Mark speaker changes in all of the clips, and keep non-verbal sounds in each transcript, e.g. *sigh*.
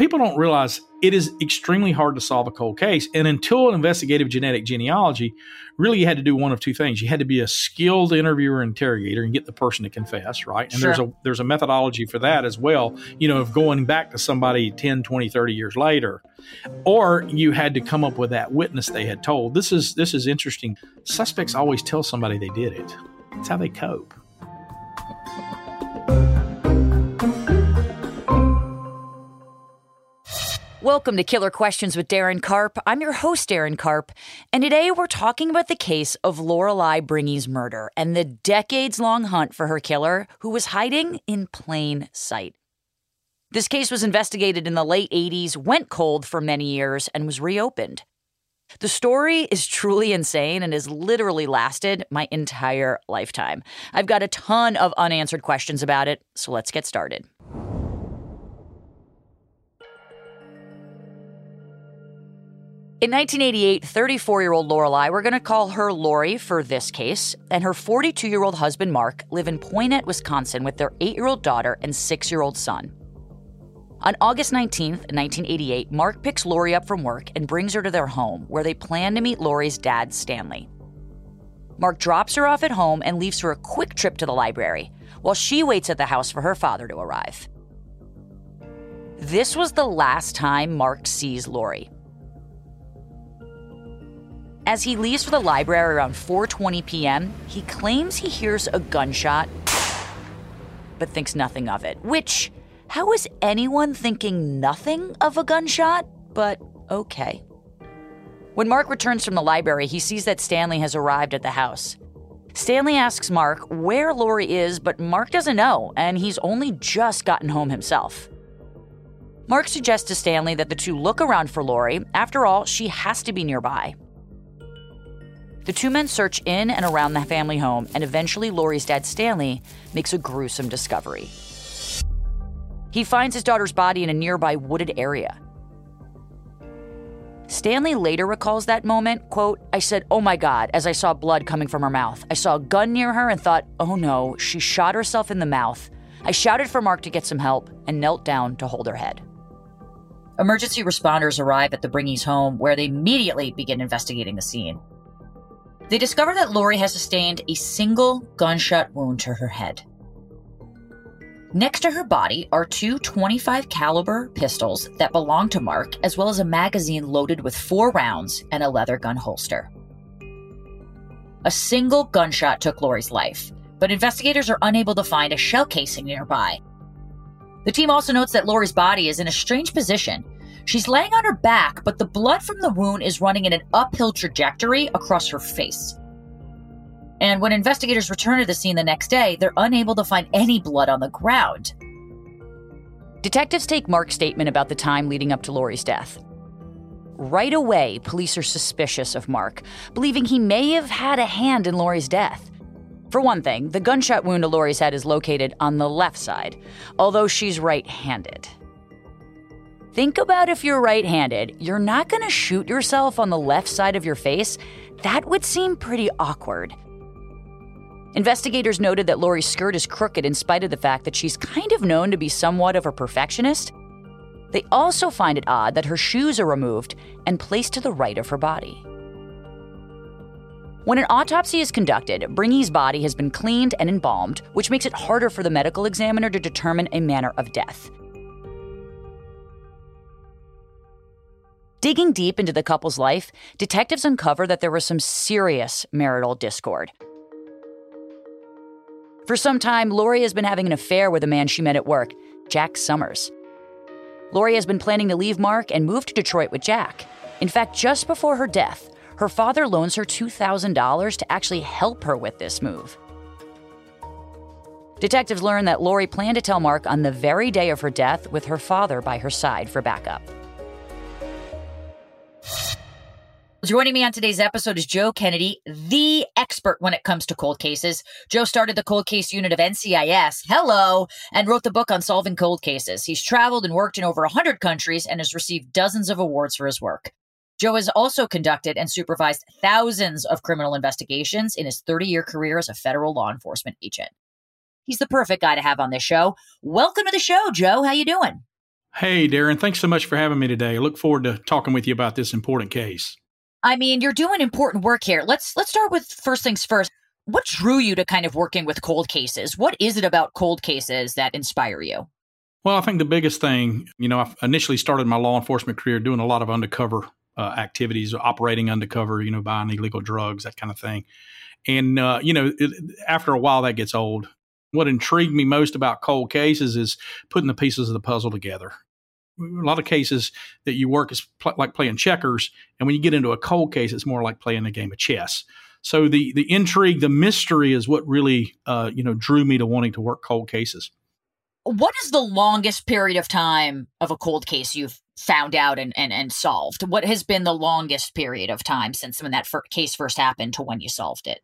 Speaker 1: People don't realize it is extremely hard to solve a cold case. And until an investigative genetic genealogy, really you had to do one of two things. You had to be a skilled interviewer interrogator and get the person to confess, right? And
Speaker 2: Sure.
Speaker 1: there's a there's a methodology for that as well, you know, of going back to somebody 10, 20, 30 years later. Or you had to come up with that witness they had told. This is this is interesting. Suspects always tell somebody they did it. It's how they cope.
Speaker 2: Welcome to Killer Questions with Darren Karp. I'm your host, Darren Karp, and today we're talking about the case of Lorelei Bringe's murder and the decades long hunt for her killer who was hiding in plain sight. This case was investigated in the late 80s, went cold for many years, and was reopened. The story is truly insane and has literally lasted my entire lifetime. I've got a ton of unanswered questions about it, so let's get started. In 1988, 34 year old Lorelei, we're going to call her Lori for this case, and her 42 year old husband Mark live in Poynette, Wisconsin with their 8 year old daughter and 6 year old son. On August 19th, 1988, Mark picks Lori up from work and brings her to their home, where they plan to meet Lori's dad, Stanley. Mark drops her off at home and leaves for a quick trip to the library, while she waits at the house for her father to arrive. This was the last time Mark sees Lori. As he leaves for the library around 4:20 p.m., he claims he hears a gunshot but thinks nothing of it. Which how is anyone thinking nothing of a gunshot? But okay. When Mark returns from the library, he sees that Stanley has arrived at the house. Stanley asks Mark where Lori is, but Mark doesn't know, and he's only just gotten home himself. Mark suggests to Stanley that the two look around for Lori. After all, she has to be nearby. The two men search in and around the family home, and eventually Lori's dad, Stanley, makes a gruesome discovery. He finds his daughter's body in a nearby wooded area. Stanley later recalls that moment, quote, I said, "Oh my god," as I saw blood coming from her mouth. I saw a gun near her and thought, "Oh no, she shot herself in the mouth." I shouted for Mark to get some help and knelt down to hold her head. Emergency responders arrive at the Bringes home where they immediately begin investigating the scene. They discover that Lori has sustained a single gunshot wound to her head. Next to her body are two 25 caliber pistols that belong to Mark, as well as a magazine loaded with four rounds and a leather gun holster. A single gunshot took Lori's life, but investigators are unable to find a shell casing nearby. The team also notes that Lori's body is in a strange position. She's laying on her back, but the blood from the wound is running in an uphill trajectory across her face. And when investigators return to the scene the next day, they're unable to find any blood on the ground. Detectives take Mark's statement about the time leading up to Lori's death. Right away, police are suspicious of Mark, believing he may have had a hand in Lori's death. For one thing, the gunshot wound to Lori's head is located on the left side, although she's right handed. Think about if you're right handed, you're not going to shoot yourself on the left side of your face. That would seem pretty awkward. Investigators noted that Lori's skirt is crooked in spite of the fact that she's kind of known to be somewhat of a perfectionist. They also find it odd that her shoes are removed and placed to the right of her body. When an autopsy is conducted, Bringe's body has been cleaned and embalmed, which makes it harder for the medical examiner to determine a manner of death. Digging deep into the couple's life, detectives uncover that there was some serious marital discord. For some time, Lori has been having an affair with a man she met at work, Jack Summers. Lori has been planning to leave Mark and move to Detroit with Jack. In fact, just before her death, her father loans her $2,000 to actually help her with this move. Detectives learn that Lori planned to tell Mark on the very day of her death with her father by her side for backup. Joining me on today's episode is Joe Kennedy, the expert when it comes to cold cases. Joe started the cold case unit of NCIS, hello, and wrote the book on solving cold cases. He's traveled and worked in over 100 countries and has received dozens of awards for his work. Joe has also conducted and supervised thousands of criminal investigations in his 30 year career as a federal law enforcement agent. He's the perfect guy to have on this show. Welcome to the show, Joe. How you doing?
Speaker 1: Hey, Darren. Thanks so much for having me today. I look forward to talking with you about this important case.
Speaker 2: I mean, you're doing important work here. Let's let's start with first things first. What drew you to kind of working with cold cases? What is it about cold cases that inspire you?
Speaker 1: Well, I think the biggest thing, you know, I initially started my law enforcement career doing a lot of undercover uh, activities, operating undercover, you know, buying illegal drugs, that kind of thing. And, uh, you know, it, after a while, that gets old. What intrigued me most about cold cases is putting the pieces of the puzzle together a lot of cases that you work is pl- like playing checkers, and when you get into a cold case, it's more like playing a game of chess. So the the intrigue, the mystery, is what really uh, you know drew me to wanting to work cold cases.
Speaker 2: What is the longest period of time of a cold case you've found out and, and, and solved? What has been the longest period of time since when that fir- case first happened to when you solved it?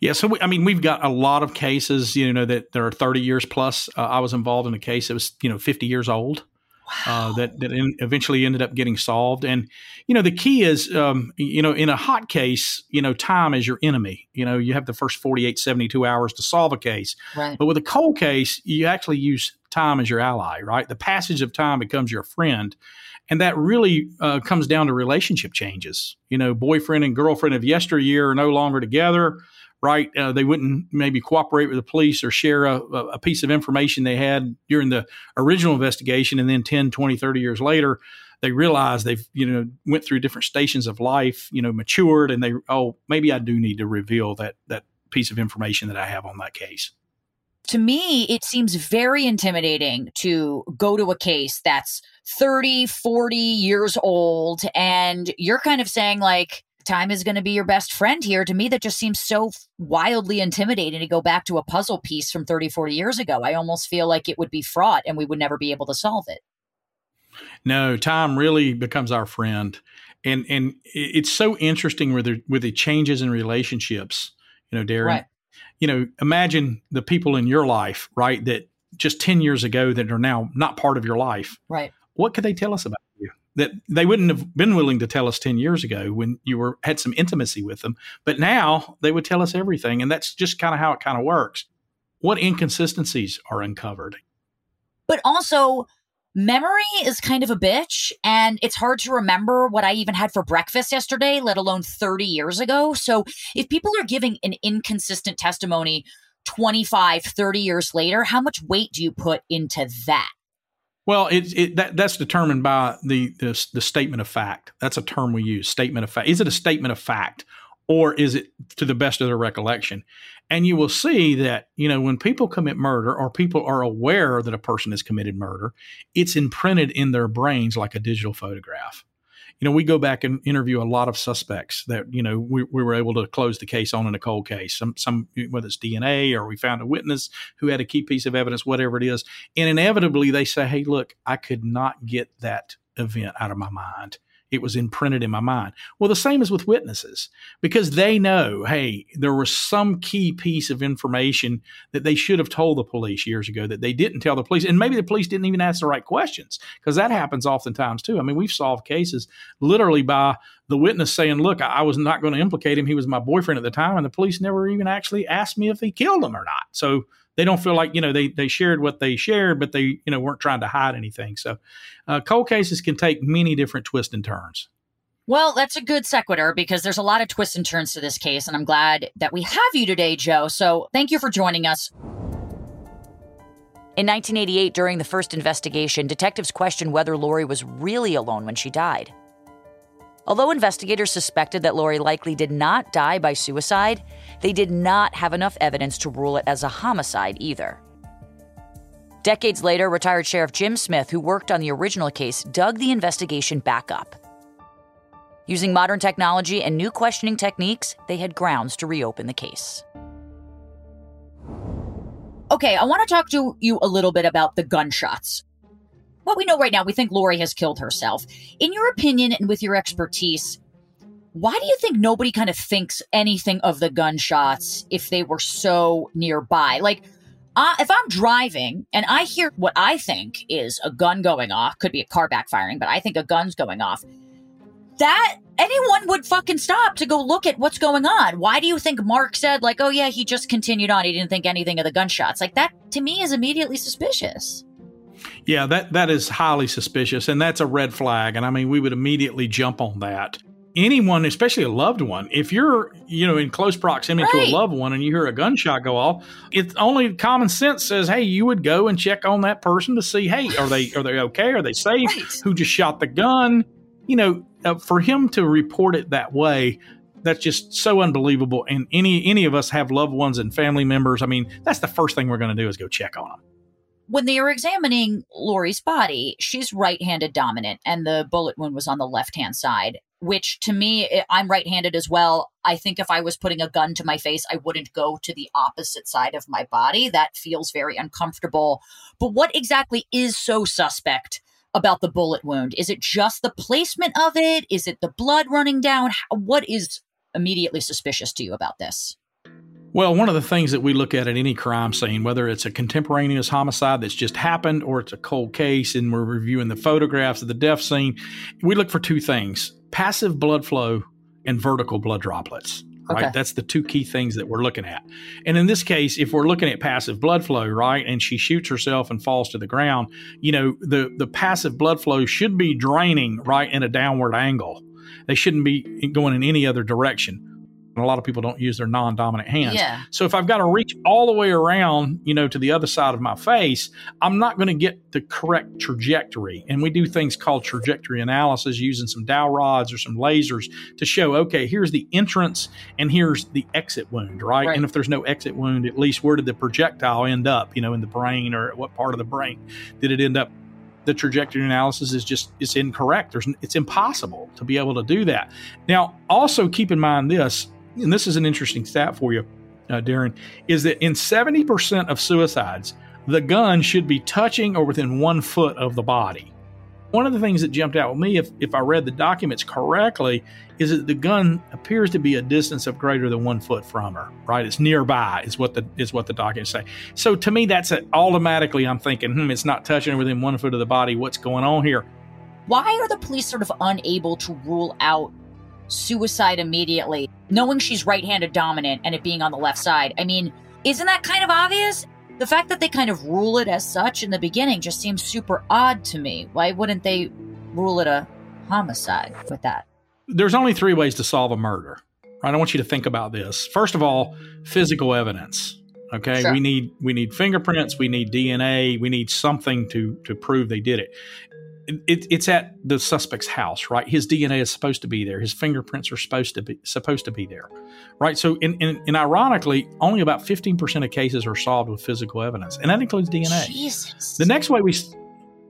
Speaker 1: Yeah, so we, I mean, we've got a lot of cases, you know, that there are 30 years plus. Uh, I was involved in a case that was, you know, 50 years old uh, that that in, eventually ended up getting solved. And you know, the key is, um, you know, in a hot case, you know, time is your enemy. You know, you have the first 48, 72 hours to solve a case.
Speaker 2: Right.
Speaker 1: But with a cold case, you actually use time as your ally. Right. The passage of time becomes your friend. And that really uh, comes down to relationship changes. You know, boyfriend and girlfriend of yesteryear are no longer together right? Uh, they wouldn't maybe cooperate with the police or share a, a, piece of information they had during the original investigation. And then 10, 20, 30 years later, they realize they've, you know, went through different stations of life, you know, matured and they, oh, maybe I do need to reveal that, that piece of information that I have on that case.
Speaker 2: To me, it seems very intimidating to go to a case that's 30, 40 years old and you're kind of saying like, time is going to be your best friend here. To me, that just seems so wildly intimidating to go back to a puzzle piece from 30, 40 years ago. I almost feel like it would be fraught and we would never be able to solve it.
Speaker 1: No, time really becomes our friend. And and it's so interesting with the with the changes in relationships, you know, Darren. Right. You know, imagine the people in your life, right, that just 10 years ago that are now not part of your life.
Speaker 2: Right.
Speaker 1: What could they tell us about? That they wouldn't have been willing to tell us 10 years ago when you were had some intimacy with them. But now they would tell us everything and that's just kind of how it kind of works. What inconsistencies are uncovered?
Speaker 2: But also memory is kind of a bitch and it's hard to remember what i even had for breakfast yesterday let alone 30 years ago. So if people are giving an inconsistent testimony 25 30 years later how much weight do you put into that
Speaker 1: well, it, it that that's determined by the, the the statement of fact. That's a term we use. Statement of fact. Is it a statement of fact, or is it to the best of their recollection? And you will see that, you know, when people commit murder or people are aware that a person has committed murder, it's imprinted in their brains like a digital photograph. You know, we go back and interview a lot of suspects that, you know, we, we were able to close the case on in a cold case. Some, some, whether it's DNA or we found a witness who had a key piece of evidence, whatever it is. And inevitably they say, hey, look, I could not get that event out of my mind it was imprinted in my mind. Well, the same is with witnesses because they know, hey, there was some key piece of information that they should have told the police years ago that they didn't tell the police. And maybe the police didn't even ask the right questions because that happens oftentimes too. I mean, we've solved cases literally by the witness saying, look, I was not going to implicate him. He was my boyfriend at the time. And the police never even actually asked me if he killed him or not. So they don't feel like you know they they shared what they shared, but they you know weren't trying to hide anything. So, uh, cold cases can take many different twists and turns.
Speaker 3: Well, that's a good sequitur because there's a lot of twists and turns to this case, and I'm glad that we have you today, Joe. So, thank you for joining us.
Speaker 2: In 1988, during the first investigation, detectives questioned whether Lori was really alone when she died. Although investigators suspected that Lori likely did not die by suicide, they did not have enough evidence to rule it as a homicide either. Decades later, retired Sheriff Jim Smith, who worked on the original case, dug the investigation back up. Using modern technology and new questioning techniques, they had grounds to reopen the case.
Speaker 3: Okay, I want to talk to you a little bit about the gunshots what we know right now, we think Lori has killed herself. In your opinion and with your expertise, why do you think nobody kind of thinks anything of the gunshots if they were so nearby? Like, uh, if I'm driving and I hear what I think is a gun going off, could be a car backfiring, but I think a gun's going off, that anyone would fucking stop to go look at what's going on. Why do you think Mark said, like, oh yeah, he just continued on? He didn't think anything of the gunshots. Like, that to me is immediately suspicious.
Speaker 1: Yeah, that that is highly suspicious, and that's a red flag. And I mean, we would immediately jump on that. Anyone, especially a loved one, if you're you know in close proximity right. to a loved one and you hear a gunshot go off, it's only common sense says, hey, you would go and check on that person to see, hey, are they are they okay? Are they safe? Right. Who just shot the gun? You know, uh, for him to report it that way, that's just so unbelievable. And any any of us have loved ones and family members. I mean, that's the first thing we're going to do is go check on them
Speaker 3: when they were examining Lori's body, she's right handed dominant, and the bullet wound was on the left hand side, which to me, eh, I'm right handed as well. I think if I was putting a gun to my face, I wouldn't go to the opposite side of my body. That feels very uncomfortable. But what exactly is so suspect? About the bullet wound? Is it just the placement of it? Is it the blood running down? What is immediately suspicious to you about this?
Speaker 1: Well, one of the things that we look at at any crime scene, whether it's a contemporaneous homicide that's just happened or it's a cold case and we're reviewing the photographs of the death scene, we look for two things passive blood flow and vertical blood droplets. Right. Okay. That's the two key things that we're looking at. And in this case, if we're looking at passive blood flow, right, and she shoots herself and falls to the ground, you know, the, the passive blood flow should be draining right in a downward angle. They shouldn't be going in any other direction a lot of people don't use their non-dominant hands.
Speaker 3: Yeah.
Speaker 1: So if I've got to reach all the way around, you know, to the other side of my face, I'm not going to get the correct trajectory. And we do things called trajectory analysis using some dowel rods or some lasers to show, okay, here's the entrance and here's the exit wound, right? right? And if there's no exit wound, at least where did the projectile end up, you know, in the brain or what part of the brain did it end up the trajectory analysis is just it's incorrect. There's it's impossible to be able to do that. Now, also keep in mind this: and this is an interesting stat for you, uh, Darren, is that in 70% of suicides, the gun should be touching or within one foot of the body. One of the things that jumped out with me, if, if I read the documents correctly, is that the gun appears to be a distance of greater than one foot from her. Right, it's nearby, is what the is what the documents say. So to me, that's a, automatically I'm thinking, hmm, it's not touching within one foot of the body. What's going on here?
Speaker 3: Why are the police sort of unable to rule out suicide immediately, knowing she's right handed dominant and it being on the left side. I mean, isn't that kind of obvious? The fact that they kind of rule it as such in the beginning just seems super odd to me. Why wouldn't they rule it a homicide with that?
Speaker 1: There's only three ways to solve a murder. Right? I want you to think about this. First of all, physical evidence. Okay,
Speaker 3: Sure.
Speaker 1: we need we need fingerprints, we need DNA, we need something to to prove they did it. It, it. It's at the suspect's house, right? His DNA is supposed to be there. His fingerprints are supposed to be supposed to be there, right? So, in, in, and ironically, only about fifteen percent of cases are solved with physical evidence, and that includes DNA.
Speaker 3: Jesus.
Speaker 1: The next way we,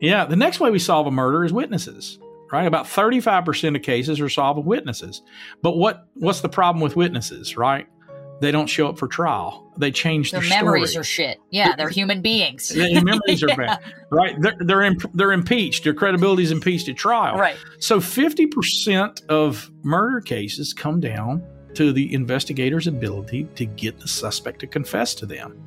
Speaker 1: yeah, the next way we solve a murder is witnesses. Right, about thirty-five percent of cases are solved with witnesses. But what what's the problem with witnesses? Right, they don't show up for trial. They change
Speaker 3: their
Speaker 1: their,
Speaker 3: memories
Speaker 1: story.
Speaker 3: are shit. Yeah, they're *laughs* human beings.
Speaker 1: Their memories are *laughs* bad. Right, they're they're, imp- they're impeached. Their credibility is impeached at trial.
Speaker 3: Right.
Speaker 1: So fifty percent of murder cases come down to the investigator's ability to get the suspect to confess to them.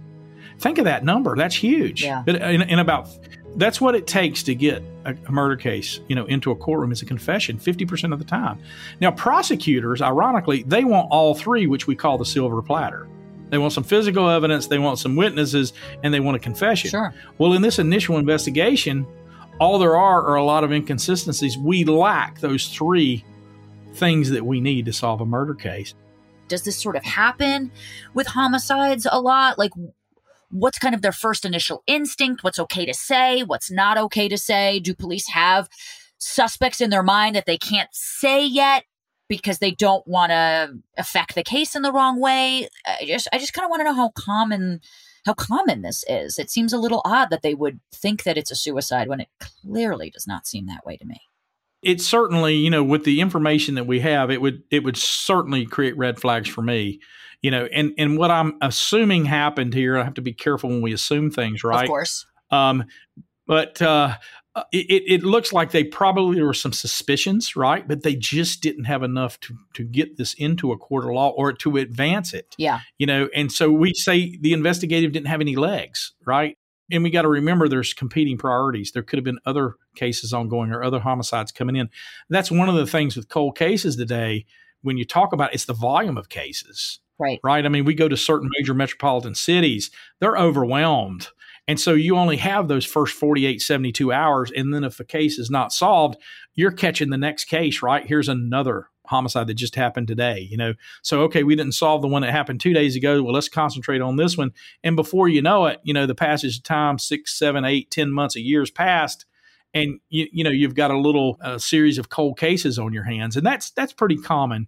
Speaker 1: Think of that number. That's huge.
Speaker 3: Yeah.
Speaker 1: But in, in about that's what it takes to get a, a murder case, you know, into a courtroom is a confession 50% of the time. Now, prosecutors, ironically, they want all three, which we call the silver platter. They want some physical evidence, they want some witnesses, and they want a confession.
Speaker 3: Sure.
Speaker 1: Well, in this initial investigation, all there are are a lot of inconsistencies. We lack those three things that we need to solve a murder case.
Speaker 3: Does this sort of happen with homicides a lot? Like, what's kind of their first initial instinct? What's okay to say? What's not okay to say? Do police have suspects in their mind that they can't say yet because they don't want to affect the case in the wrong way? I just, I just kind of want to know how common, how common this is. It seems a little odd that they would think that it's a suicide when it clearly does not seem that way to me.
Speaker 1: It certainly, you know, with the information that we have, it would it would certainly create red flags for me. You know, and and what I'm assuming happened here, I have to be careful when we assume things, right?
Speaker 3: Of course.
Speaker 1: Um, but uh, it, it looks like they probably there were some suspicions, right? But they just didn't have enough to to get this into a court of law or to advance it.
Speaker 3: Yeah.
Speaker 1: You know, and so we say the investigative didn't have any legs, right? And we got to remember there's competing priorities. There could have been other cases ongoing or other homicides coming in. That's one of the things with cold cases today. When you talk about it's the volume of cases,
Speaker 3: Right.
Speaker 1: right? I mean, we go to certain major metropolitan cities, they're overwhelmed. And so you only have those first 48, 72 hours. And then if the case is not solved, you're catching the next case, right? Here's another homicide that just happened today, you know? So, okay, we didn't solve the one that happened two days ago. Well, let's concentrate on this one. And before you know it, you know, the passage of time, six, seven, eight, ten months, a year's passed. And you, you know you've got a little uh, series of cold cases on your hands, and that's that's pretty common.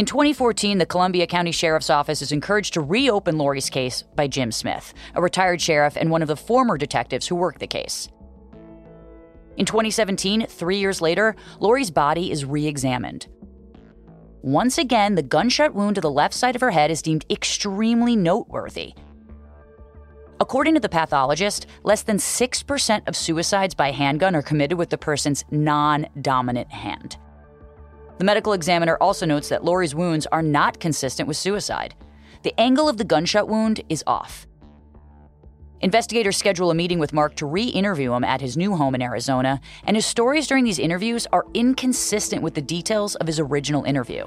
Speaker 2: In 2014, the Columbia County Sheriff's Office is encouraged to reopen Lori's case by Jim Smith, a retired sheriff and one of the former detectives who worked the case. In 2017, three years later, Lori's body is re examined. Once again, the gunshot wound to the left side of her head is deemed extremely noteworthy. According to the pathologist, less than 6% of suicides by handgun are committed with the person's non dominant hand. The medical examiner also notes that Lori's wounds are not consistent with suicide. The angle of the gunshot wound is off. Investigators schedule a meeting with Mark to re interview him at his new home in Arizona, and his stories during these interviews are inconsistent with the details of his original interview.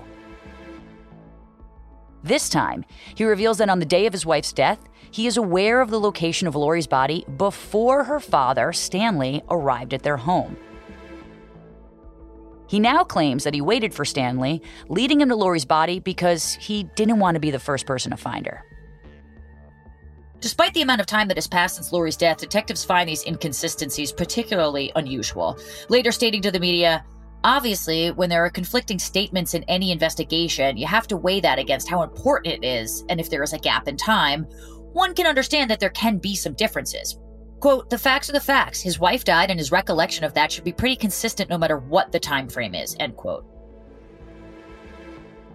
Speaker 2: This time, he reveals that on the day of his wife's death, he is aware of the location of Lori's body before her father, Stanley, arrived at their home. He now claims that he waited for Stanley, leading him to Lori's body because he didn't want to be the first person to find her.
Speaker 3: Despite the amount of time that has passed since Lori's death, detectives find these inconsistencies particularly unusual, later stating to the media, Obviously, when there are conflicting statements in any investigation, you have to weigh that against how important it is, and if there is a gap in time, one can understand that there can be some differences. Quote, the facts are the facts. His wife died, and his recollection of that should be pretty consistent no matter what the time frame is, end quote.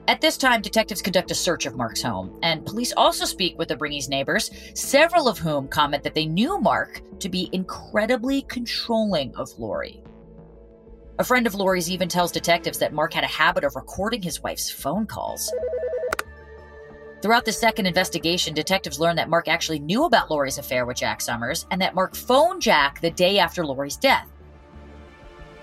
Speaker 3: At this time, detectives conduct a search of Mark's home, and police also speak with the Bringes neighbors, several of whom comment that they knew Mark to be incredibly controlling of Lori. A friend of Lori's even tells detectives that Mark had a habit of recording his wife's phone calls. Throughout the second investigation, detectives learn that Mark actually knew about Lori's affair with Jack Summers and that Mark phoned Jack the day after Lori's death.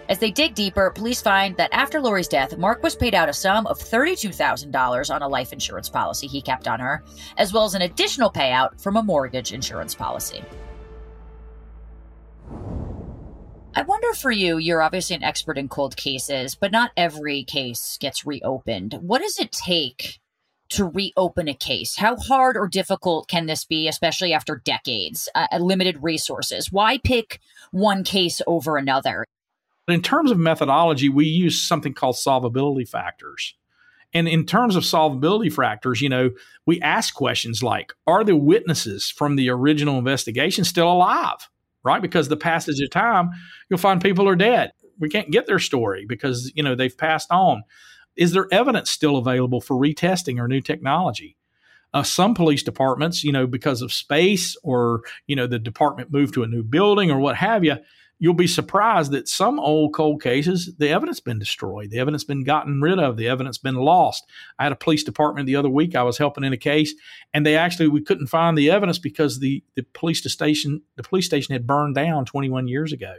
Speaker 3: As they dig deeper, police find that after Lori's death, Mark was paid out a sum of $32,000 on a life insurance policy he kept on her, as well as an additional payout from a mortgage insurance policy. I wonder for you, you're obviously an expert in cold cases, but not every case gets reopened. What does it take to reopen a case? How hard or difficult can this be, especially after decades, uh, limited resources? Why pick one case over another?
Speaker 1: In terms of methodology, we use something called solvability factors. And in terms of solvability factors, you know, we ask questions like Are the witnesses from the original investigation still alive? Right? Because the passage of time, you'll find people are dead. We can't get their story because, you know, they've passed on. Is there evidence still available for retesting or new technology? Uh, some police departments, you know, because of space or, you know, the department moved to a new building or what have you, you'll be surprised that some old cold cases, the evidence been destroyed, the evidence been gotten rid of, the evidence been lost. I had a police department the other week I was helping in a case, and they actually we couldn't find the evidence because the the police station the police station had burned down 21 years ago.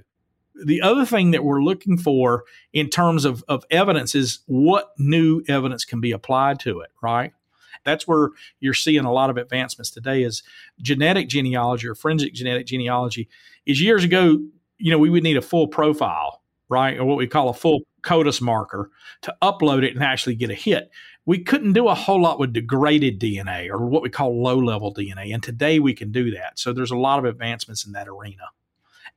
Speaker 1: The other thing that we're looking for in terms of, of evidence is what new evidence can be applied to it, right? That's where you're seeing a lot of advancements today is genetic genealogy or forensic genetic genealogy. Is years ago you know, we would need a full profile, right? Or what we call a full CODIS marker to upload it and actually get a hit. We couldn't do a whole lot with degraded DNA or what we call low level DNA. And today we can do that. So there's a lot of advancements in that arena.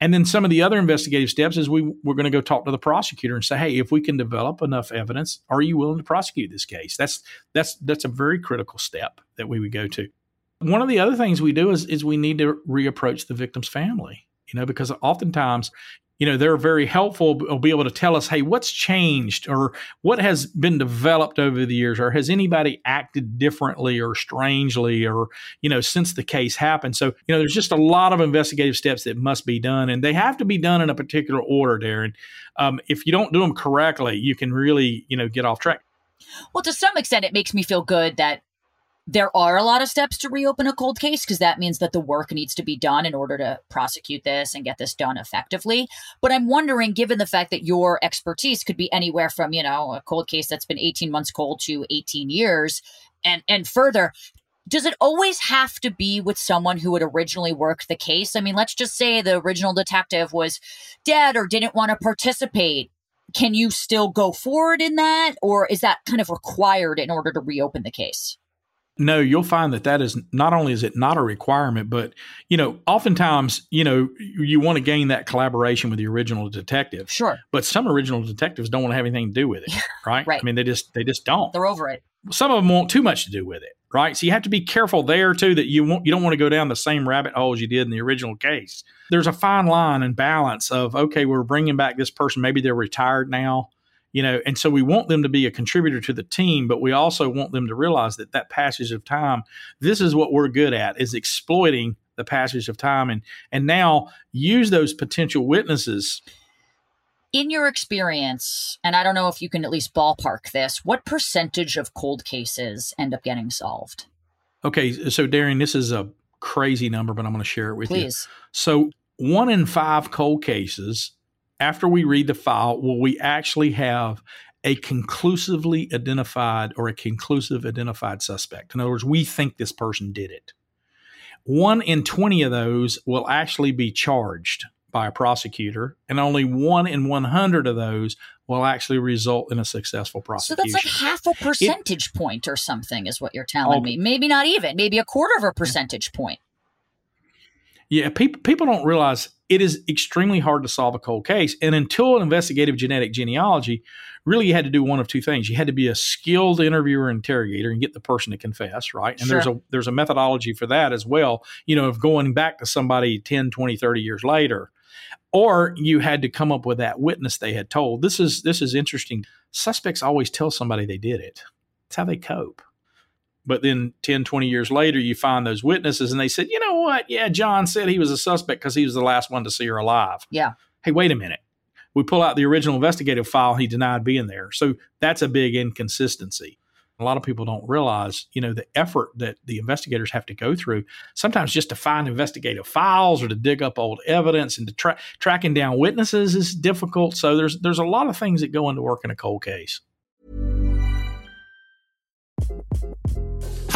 Speaker 1: And then some of the other investigative steps is we, we're going to go talk to the prosecutor and say, hey, if we can develop enough evidence, are you willing to prosecute this case? That's that's that's a very critical step that we would go to. One of the other things we do is, is we need to reapproach the victim's family you know, because oftentimes, you know, they're very helpful. Will be able to tell us, hey, what's changed or what has been developed over the years, or has anybody acted differently or strangely, or you know, since the case happened. So, you know, there's just a lot of investigative steps that must be done, and they have to be done in a particular order, Darren. Um, if you don't do them correctly, you can really, you know, get off track.
Speaker 3: Well, to some extent, it makes me feel good that there are a lot of steps to reopen a cold case because that means that the work needs to be done in order to prosecute this and get this done effectively. But I'm wondering, given the fact that your expertise could be anywhere from, you know, a cold case that's been 18 months cold to 18 years and, and further, does it always have to be with someone who had originally worked the case? I mean, let's just say the original detective was dead or didn't want to participate. Can you still go forward in that? Or is that kind of required in order to reopen the case?
Speaker 1: No, you'll find that that is not only is it not a requirement, but you know, oftentimes, you know, you want to gain that collaboration with the original detective.
Speaker 3: Sure.
Speaker 1: But some original detectives don't want to have anything to do with it, *laughs* right?
Speaker 3: right.
Speaker 1: I mean, they just they just don't.
Speaker 3: They're over it.
Speaker 1: Some of them want too much to do with it, right? So you have to be careful there too that you want you don't want to go down the same rabbit holes you did in the original case. There's a fine line and balance of okay, we're bringing back this person, maybe they're retired now you know and so we want them to be a contributor to the team but we also want them to realize that that passage of time this is what we're good at is exploiting the passage of time. And and now use those potential witnesses.
Speaker 3: In your experience and i don't know if you can at least ballpark this what percentage of cold cases end up getting solved?
Speaker 1: Okay so darren this is a crazy number but i'm going to share it with
Speaker 3: Please.
Speaker 1: you so one in five cold cases after we read the file, will we actually have a conclusively identified or a conclusive identified suspect? In other words, we think this person did it. One in 20 of those will actually be charged by a prosecutor, and only one in 100 of those will actually result in a successful prosecution.
Speaker 3: So that's like half a percentage it, point or something, is what you're telling me. Oh. Maybe not even, maybe a quarter of a percentage point.
Speaker 1: Yeah, people people don't realize it is extremely hard to solve a cold case. And until an investigative genetic genealogy, really you had to do one of two things. You had to be a skilled interviewer interrogator and get the person to confess, right? And sure. there's a there's a methodology for that as well, you know, of going back to somebody 10, 20, 30 years later. Or you had to come up with that witness they had told. This is this is interesting. Suspects always tell somebody they did it. That's how they cope. But then 10, 20 years later, you find those witnesses and they said, you know what? Yeah, John said he was a suspect because he was the last one to see her alive.
Speaker 3: Yeah.
Speaker 1: Hey, wait a minute. We pull out the original investigative file. He denied being there. So that's a big inconsistency. A lot of people don't realize, you know, the effort that the investigators have to go through. Sometimes just to find investigative files or to dig up old evidence and to tra- tracking down witnesses is difficult. So there's there's a lot of things that go into working a cold case.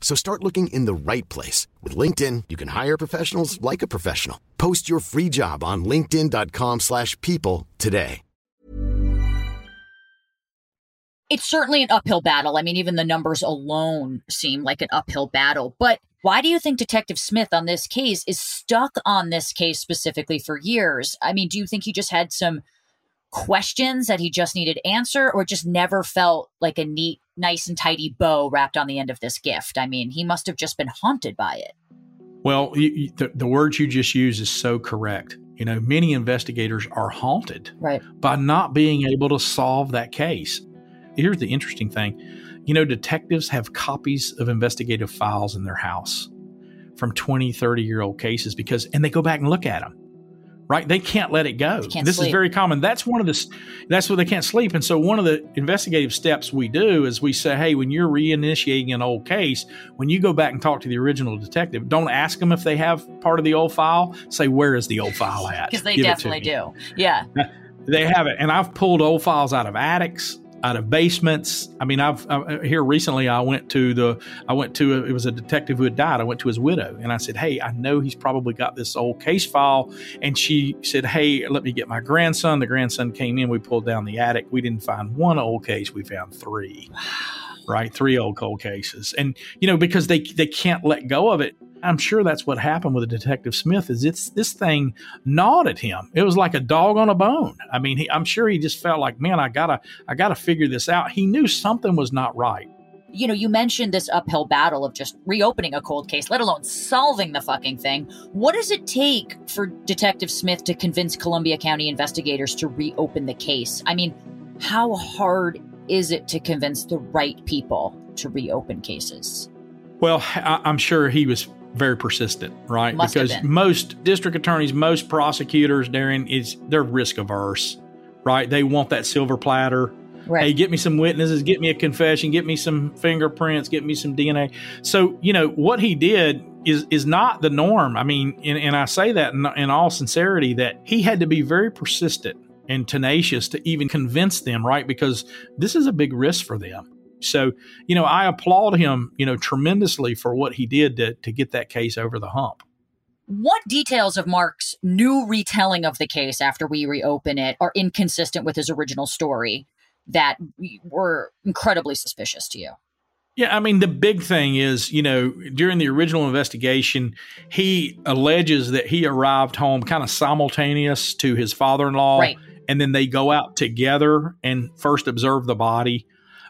Speaker 4: So start looking in the right place. With LinkedIn, you can hire professionals like a professional. Post your free job on linkedin.com slash people today.
Speaker 3: It's certainly an uphill battle. I mean, even the numbers alone seem like an uphill battle. But why do you think Detective Smith on this case is stuck on this case specifically for years? I mean, do you think he just had some questions that he just needed answer or just never felt like a neat, nice and tidy bow wrapped on the end of this gift? I mean, he must have just been haunted by it.
Speaker 1: Well, you, the, the words you just used is so correct. You know, many investigators are haunted
Speaker 3: right.
Speaker 1: by not being able to solve that case. Here's the interesting thing you know, detectives have copies of investigative files in their house from 20, 30 year old cases because, and they go back and look at them right? They can't let it go. This
Speaker 3: sleep.
Speaker 1: is very common. That's one of the that's what they can't sleep. And so one of the investigative steps we do is we say, hey, when you're reinitiating an old case, when you go back and talk to the original detective, don't ask them if they have part of the old file. Say where is the old file at?
Speaker 3: Because they
Speaker 1: Give
Speaker 3: definitely do. Yeah. *laughs*
Speaker 1: They have it, and I've pulled old files out of attics, out of basements. I mean, I've uh, here recently. I went to the. I went to. A, it was a detective who had died. I went to his widow, and I said, "Hey, I know he's probably got this old case file." And she said, "Hey, let me get my grandson." The grandson came in. We pulled down the attic. We didn't find one old case. We found three. Right, three old cold cases, and you know because they they can't let go of it. I'm sure that's what happened with Detective Smith. Is it's this thing gnawed at him? It was like a dog on a bone. I mean, he, I'm sure he just felt like, man, I gotta I gotta figure this out. He knew something was not right.
Speaker 3: You know, you mentioned this uphill battle of just reopening a cold case, let alone solving the fucking thing. What does it take for Detective Smith to convince Columbia County investigators to reopen the case? I mean, how hard is it to convince the right people to reopen cases?
Speaker 1: Well, I, I'm sure he was very persistent, right?
Speaker 3: Must
Speaker 1: because most district attorneys, most prosecutors, Darren, is they're risk averse, right? They want that silver platter.
Speaker 3: Right.
Speaker 1: Hey, get me some witnesses, get me a confession, get me some fingerprints, get me some DNA. So, you know, what he did is is not the norm. I mean, and, and I say that in, in all sincerity that he had to be very persistent and tenacious to even convince them, right? Because this is a big risk for them. So, you know, I applaud him, you know, tremendously for what he did to, to get that case over the hump.
Speaker 3: What details of Mark's new retelling of the case after we reopen it are inconsistent with his original story that were incredibly suspicious to you?
Speaker 1: Yeah, I mean, the big thing is, you know, during the original investigation, he alleges that he arrived home kind of simultaneous to his father in law
Speaker 3: Right.
Speaker 1: and then they go out together and first observe the body.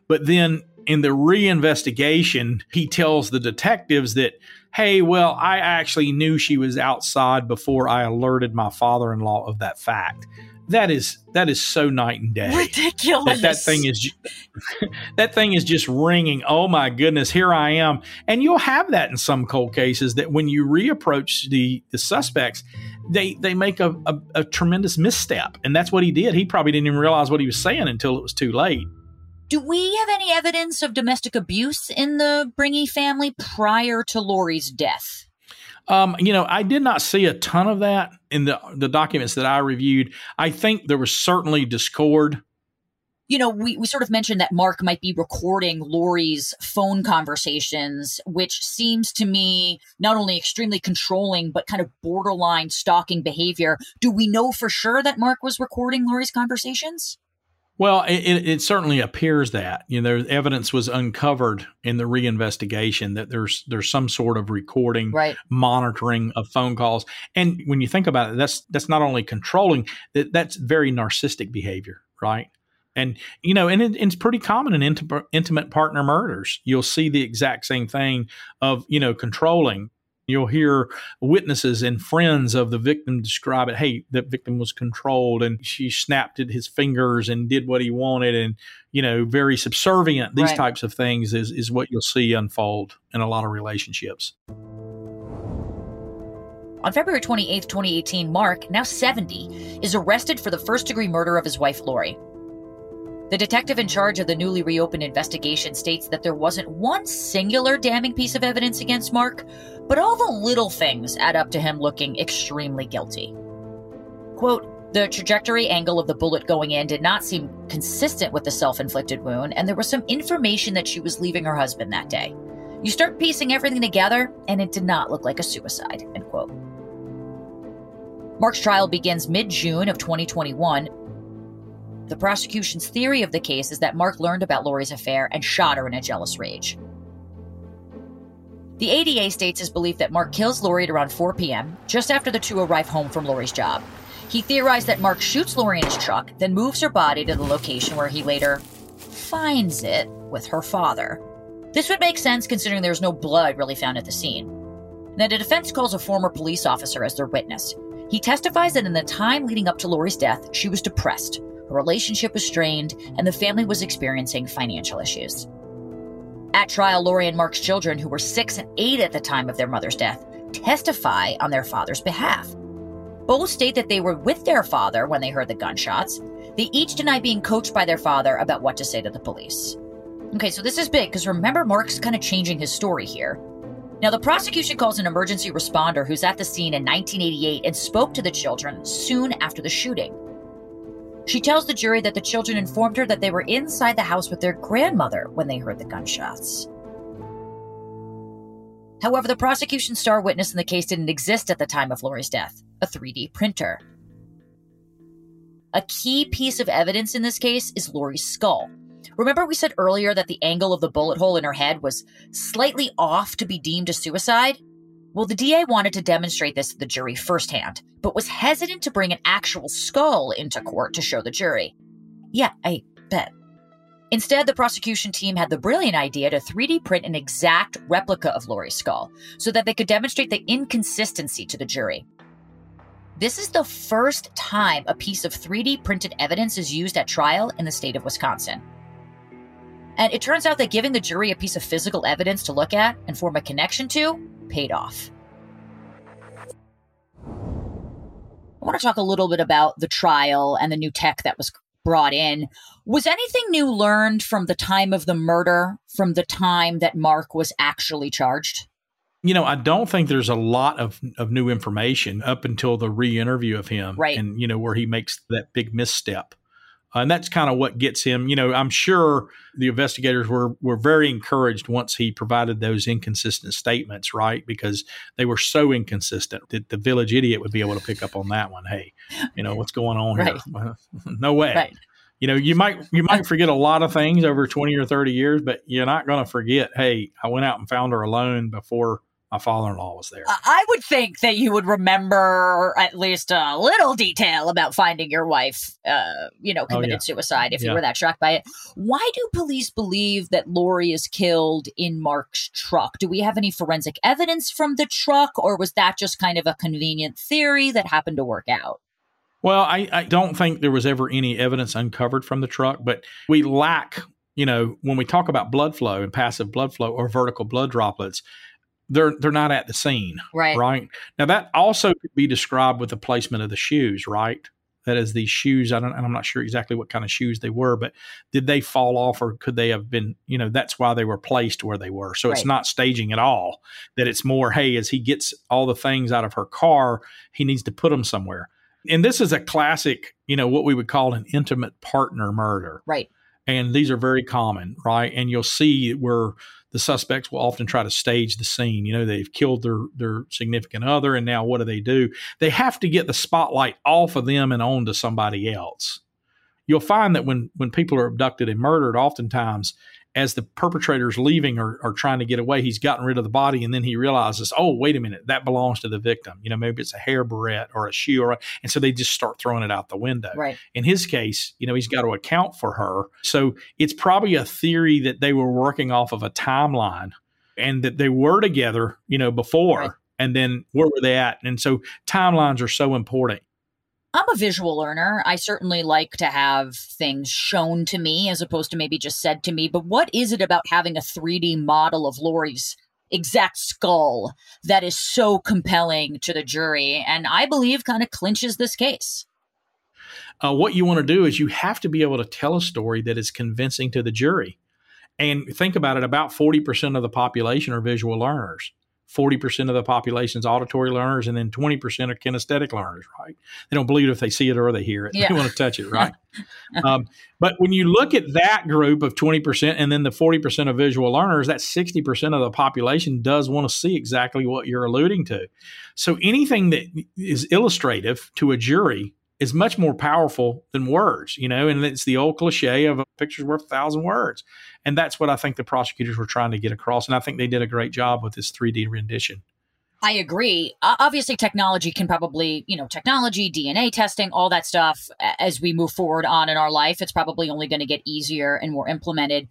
Speaker 1: But then in the reinvestigation, he tells the detectives that, hey, well, I actually knew she was outside before I alerted my father in law of that fact. That is that is so night and day.
Speaker 3: Ridiculous.
Speaker 1: That, that thing is *laughs* that thing is just ringing. Oh my goodness, here I am. And you'll have that in some cold cases that when you reapproach the the suspects, they they make a, a, a tremendous misstep. And that's what he did. He probably didn't even realize what he was saying until it was too late.
Speaker 3: Do we have any evidence of domestic abuse in the Bringe family prior to Lori's death?
Speaker 1: Um, you know, I did not see a ton of that in the the documents that I reviewed. I think there was certainly discord.
Speaker 3: You know, we, we sort of mentioned that Mark might be recording Lori's phone conversations, which seems to me not only extremely controlling, but kind of borderline stalking behavior. Do we know for sure that Mark was recording Lori's conversations?
Speaker 1: Well, it, it, certainly appears that you know evidence was uncovered in the reinvestigation that there's there's some sort of recording,
Speaker 3: right.
Speaker 1: monitoring of phone calls, and when you think about it, that's that's not only controlling that that's very narcissistic behavior, right? And you know, and it, it's pretty common in intim- intimate partner murders. You'll see the exact same thing of you know controlling You'll hear witnesses and friends of the victim describe it. Hey, that victim was controlled and she snapped at his fingers and did what he wanted and, you know, very subservient. These right. types of things is, is what you'll see unfold in a lot of relationships.
Speaker 3: On February 28, 2018, Mark, now 70, is arrested for the first degree murder of his wife, Lori. The detective in charge of the newly reopened investigation states that there wasn't one singular damning piece of evidence against Mark, but all the little things add up to him looking extremely guilty. Quote, the trajectory angle of the bullet going in did not seem consistent with the self inflicted wound, and there was some information that she was leaving her husband that day. You start piecing everything together, and it did not look like a suicide. End quote. Mark's trial begins mid June of 2021. The prosecution's theory of the case is that Mark learned about Lori's affair and shot her in a jealous rage. The ADA states his belief that Mark kills Lori at around 4 p.m., just after the two arrive home from Lori's job. He theorized that Mark shoots Lori in his truck, then moves her body to the location where he later finds it with her father. This would make sense considering there was no blood really found at the scene. Now, the defense calls a former police officer as their witness. He testifies that in the time leading up to Lori's death, she was depressed, her relationship was strained, and the family was experiencing financial issues. At trial, Lori and Mark's children, who were six and eight at the time of their mother's death, testify on their father's behalf. Both state that they were with their father when they heard the gunshots. They each deny being coached by their father about what to say to the police. Okay, so this is big because remember, Mark's kind of changing his story here. Now, the prosecution calls an emergency responder who's at the scene in 1988 and spoke to the children soon after the shooting. She tells the jury that the children informed her that they were inside the house with their grandmother when they heard the gunshots. However, the prosecution's star witness in the case didn't exist at the time of Lori's death a 3D printer. A key piece of evidence in this case is Lori's skull. Remember, we said earlier that the angle of the bullet hole in her head was slightly off to be deemed a suicide? Well, the DA wanted to demonstrate this to the jury firsthand, but was hesitant to bring an actual skull into court to show the jury. Yeah, I bet. Instead, the prosecution team had the brilliant idea to 3D print an exact replica of Lori's skull so that they could demonstrate the inconsistency to the jury. This is the first time a piece of 3D printed evidence is used at trial in the state of Wisconsin. And it turns out that giving the jury a piece of physical evidence to look at and form a connection to paid off. I want to talk a little bit about the trial and the new tech that was brought in. Was anything new learned from the time of the murder, from the time that Mark was actually charged?
Speaker 1: You know, I don't think there's a lot of, of new information up until the re interview of him.
Speaker 3: Right.
Speaker 1: And, you know, where he makes that big misstep. Uh, and that's kind of what gets him. You know, I'm sure the investigators were were very encouraged once he provided those inconsistent statements, right? Because they were so inconsistent that the village idiot would be able to pick up on that one. Hey, you know what's going on
Speaker 3: right.
Speaker 1: here? *laughs* no way.
Speaker 3: Right.
Speaker 1: You know, you might you might forget a lot of things over 20 or 30 years, but you're not going to forget, hey, I went out and found her alone before my father-in-law was there.
Speaker 3: I would think that you would remember at least a little detail about finding your wife, uh, you know, committed
Speaker 1: Oh, yeah.
Speaker 3: suicide if you were that shocked by it. Why do police believe that Lori is killed in Mark's truck? Do we have any forensic evidence from the truck, or was that just kind of a convenient theory that happened to work out?
Speaker 1: Well, I, I don't think there was ever any evidence uncovered from the truck, but we lack, you know, when we talk about blood flow and passive blood flow or vertical blood droplets, they're they're not at the scene.
Speaker 3: Right.
Speaker 1: Right. Now that also could be described with the placement of the shoes, right? That is these shoes. I don't and I'm not sure exactly what kind of shoes they were, but did they fall off or could they have been, you know, that's why they were placed where they were. So it's not staging at all. That it's more, hey, as he gets all the things out of her car, he needs to put them somewhere. And this is a classic, you know, what we would call an intimate partner murder.
Speaker 3: Right.
Speaker 1: And these are very common, right? And you'll see where the suspects will often try to stage the scene. You know, they've killed their their significant other, and now what do they do? They have to get the spotlight off of them and onto somebody else. You'll find that when when people are abducted and murdered, oftentimes as the perpetrator's leaving or, or trying to get away, he's gotten rid of the body, and then he realizes, oh, wait a minute, that belongs to the victim. You know, maybe it's a hair barrette or a shoe, or and so they just start throwing it out the window.
Speaker 3: Right.
Speaker 1: In his case, you know, he's got to account for her. So it's probably a theory that they were working off of a timeline and that they were together, you know, before.
Speaker 3: Right.
Speaker 1: And then where were they at? And so timelines are so important.
Speaker 3: I'm a visual learner. I certainly like to have things shown to me as opposed to maybe just said to me. But what is it about having a 3D model of Lori's exact skull that is so compelling to the jury? And I believe kind of clinches this case.
Speaker 1: Uh, what you want to do is you have to be able to tell a story that is convincing to the jury. And think about it about 40% of the population are visual learners. 40% of the population is auditory learners, and then 20% are kinesthetic learners, right? They don't believe it if they see it or they hear it.
Speaker 3: Yeah.
Speaker 1: They want to touch it, right? *laughs* um, but when you look at that group of 20% and then the 40% of visual learners, that 60% of the population does want to see exactly what you're alluding to. So anything that is illustrative to a jury is much more powerful than words, you know, and it's the old cliche of a picture's worth a thousand words. And that's what I think the prosecutors were trying to get across. And I think they did a great job with this 3D rendition.
Speaker 3: I agree. Obviously, technology can probably, you know, technology, DNA testing, all that stuff, as we move forward on in our life, it's probably only going to get easier and more implemented.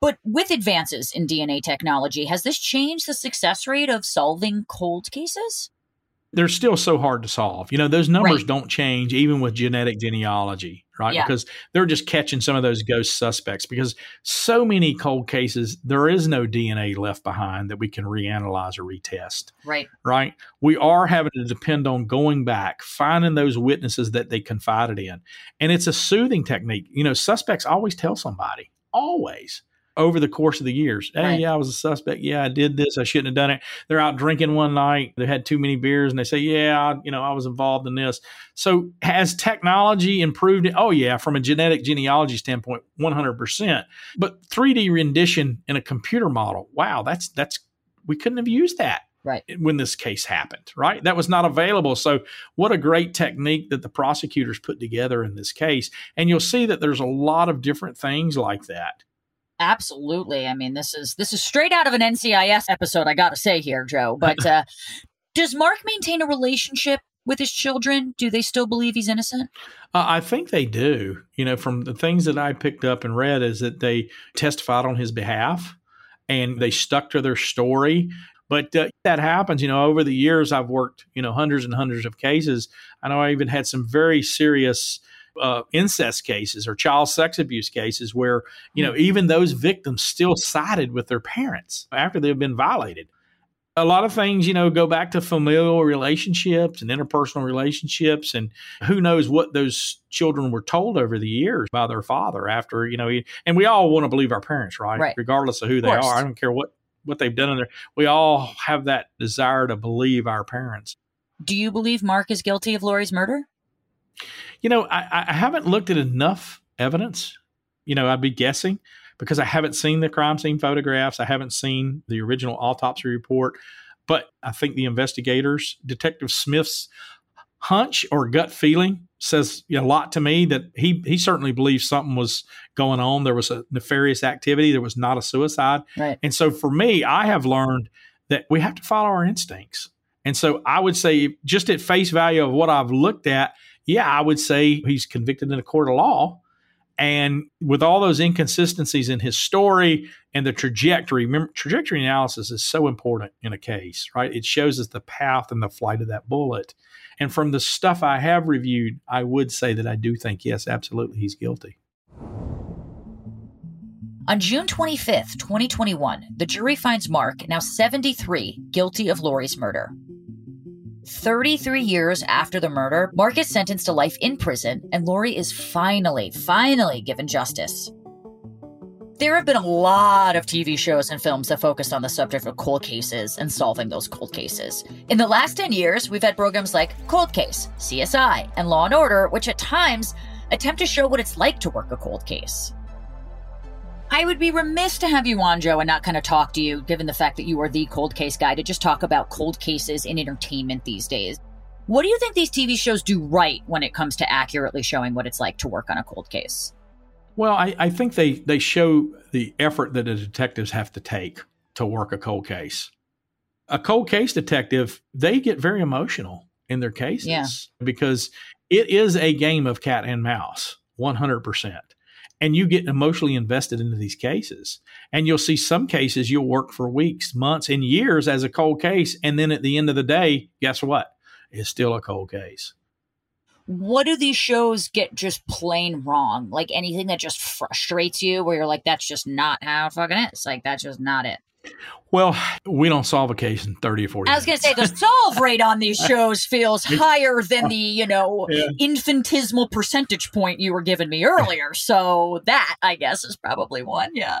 Speaker 3: But with advances in DNA technology, has this changed the success rate of solving cold cases?
Speaker 1: They're still so hard to solve. You know, those numbers
Speaker 3: Right.
Speaker 1: don't change even with genetic genealogy, right?
Speaker 3: Yeah.
Speaker 1: Because they're just catching some of those ghost suspects because so many cold cases, there is no DNA left behind that we can reanalyze or retest.
Speaker 3: Right.
Speaker 1: right? We are having to depend on going back, finding those witnesses that they confided in. And it's a soothing technique. You know, suspects always tell somebody, always over the course of the years. Hey,
Speaker 3: Right.
Speaker 1: yeah, I was a suspect. Yeah, I did this. I shouldn't have done it. They're out drinking one night. They had too many beers and they say, yeah, I, you know, I was involved in this. So has technology improved it? Oh, yeah, from a genetic genealogy standpoint, 100%. But 3D rendition in a computer model, wow, that's, that's, we couldn't have used that
Speaker 3: Right.
Speaker 1: when this case happened, right? That was not available. So, what a great technique that the prosecutors put together in this case. And you'll see that there's a lot of different things like that.
Speaker 3: Absolutely. I mean, this is this is straight out of an NCIS episode, I got to say here, Joe. But uh, *laughs* does Mark maintain a relationship with his children? Do they still believe he's innocent?
Speaker 1: Uh, I think they do. You know, from the things that I picked up and read, is that they testified on his behalf and they stuck to their story. But uh, that happens, you know, over the years, I've worked, you know, hundreds and hundreds of cases. I know I even had some very serious uh, incest cases or child sex abuse cases where, you know, even those victims still sided with their parents after they've been violated. A lot of things, you know, go back to familial relationships and interpersonal relationships, and who knows what those children were told over the years by their father after, you know, he, and we all want to believe our parents, right?
Speaker 3: Right.
Speaker 1: Regardless of who they
Speaker 3: course.
Speaker 1: are. I don't care what what they've done in there. We all have that desire to believe our parents.
Speaker 3: Do you believe Mark is guilty of Lori's murder?
Speaker 1: You know, I, I haven't looked at enough evidence. You know, I'd be guessing because I haven't seen the crime scene photographs. I haven't seen the original autopsy report. But I think the investigators, Detective Smith's hunch or gut feeling says a lot to me that he he certainly believes something was going on. There was a nefarious activity. There was not a suicide.
Speaker 3: Right.
Speaker 1: And so for me, I have learned that we have to follow our instincts. And so I would say, just at face value of what I've looked at, yeah, I would say he's convicted in a court of law. And with all those inconsistencies in his story and the trajectory, remember, trajectory analysis is so important in a case, right? It shows us the path and the flight of that bullet. And from the stuff I have reviewed, I would say that I do think, yes, absolutely, he's guilty.
Speaker 3: On June 25th, 2021, the jury finds Mark, now 73, guilty of Lori's murder. 33 years after the murder, Mark is sentenced to life in prison, and Lori is finally, finally given justice. There have been a lot of TV shows and films that focus on the subject of cold cases and solving those cold cases. In the last 10 years, we've had programs like Cold Case, CSI, and Law and Order, which at times attempt to show what it's like to work a cold case. I would be remiss to have you on, Joe, and not kind of talk to you, given the fact that you are the cold case guy, to just talk about cold cases in entertainment these days. What do you think these TV shows do right when it comes to accurately showing what it's like to work on a cold case?
Speaker 1: Well, I, I think they, they show the effort that the detectives have to take to work a cold case. A cold case detective, they get very emotional in their cases
Speaker 3: Yeah.
Speaker 1: because it is a game of cat and mouse, 100% and you get emotionally invested into these cases. And you'll see some cases you'll work for weeks, months, and years as a cold case. And then at the end of the day, guess what? It's still a cold case.
Speaker 3: What do these shows get just plain wrong? Like anything that just frustrates you where you're like, that's just not how it fucking is. Like, that's just not it.
Speaker 1: Well, we don't solve a case in 30 or 40
Speaker 3: I was going to say the solve rate on these *laughs* shows feels higher than the, you know,
Speaker 1: Yeah.
Speaker 3: infinitesimal percentage point you were giving me earlier. So that, I guess, is probably one. Yeah.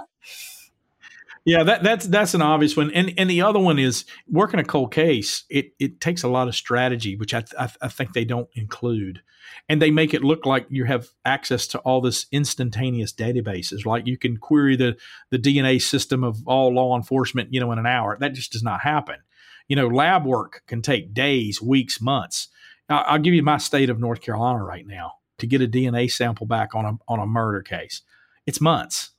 Speaker 1: Yeah, that, that's that's an obvious one, and and the other one is working a cold case. It it takes a lot of strategy, which I, I I think they don't include, and they make it look like you have access to all this instantaneous databases. Like you can query the the DNA system of all law enforcement, you know, in an hour. That just does not happen. You know, lab work can take days, weeks, months. Now, I'll give you my state of North Carolina right now to get a DNA sample back on a on a murder case. It's months.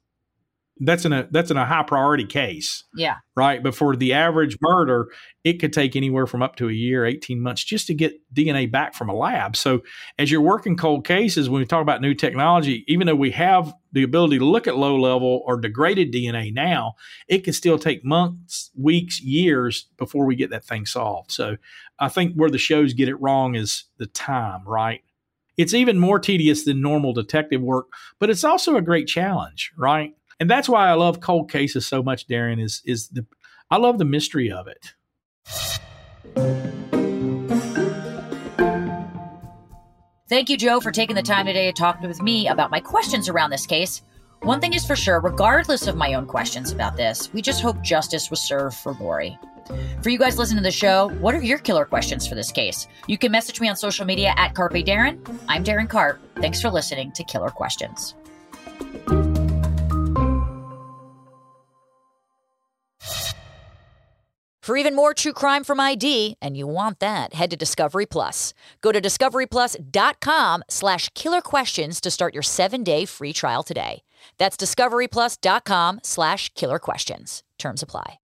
Speaker 1: That's in a that's in a high priority case
Speaker 3: Yeah.
Speaker 1: right? But for the average murder, it could take anywhere from up to a year, 18 months just to get DNA back from a lab. So, as you're working cold cases, when we talk about new technology, even though we have the ability to look at low level or degraded DNA now, it can still take months, weeks, years before we get that thing solved. So, I think where the shows get it wrong is the time, right? It's even more tedious than normal detective work, but it's also a great challenge, right? And that's why I love cold cases so much, Darren, is is the I love the mystery of it.
Speaker 3: Thank you, Joe, for taking the time today to talk with me about my questions around this case. One thing is for sure, regardless of my own questions about this, we just hope justice was served for Lori. For you guys listening to the show, what are your killer questions for this case? You can message me on social media at Carpe Darren. I'm Darren Carp. Thanks for listening to Killer Questions. For even more true crime from ID, and you want that, head to Discovery Plus. Go to discoveryplus.com slash killer questions to start your seven-day free trial today. That's discoveryplus.com slash killer questions. Terms apply.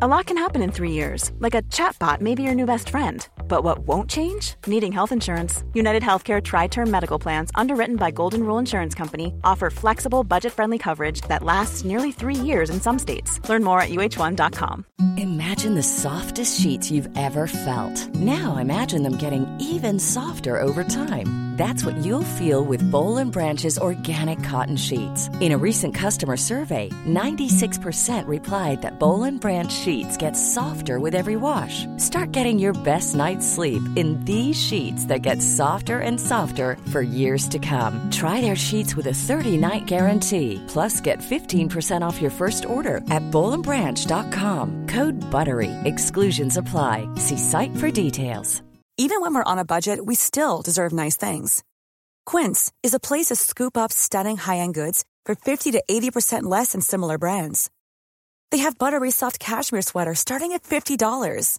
Speaker 5: A lot can happen in three years, like a chatbot may be your new best friend. But what won't change? Needing health insurance. United Healthcare Tri Term Medical Plans, underwritten by Golden Rule Insurance Company, offer flexible, budget friendly coverage that lasts nearly three years in some states. Learn more at uhone.com.
Speaker 6: Imagine the softest sheets you've ever felt. Now imagine them getting even softer over time. That's what you'll feel with Boll and Branch's organic cotton sheets. In a recent customer survey, 96% replied that Boll and Branch sheets get softer with every wash. Start getting your best night's sleep in these sheets that get softer and softer for years to come. Try their sheets with a 30-night guarantee. Plus, get 15% off your first order at bollandbranch.com. Code BUTTERY. Exclusions apply. See site for details.
Speaker 7: Even when we're on a budget, we still deserve nice things. Quince is a place to scoop up stunning high-end goods for 50 to 80% less than similar brands. They have buttery soft cashmere sweaters starting at $50,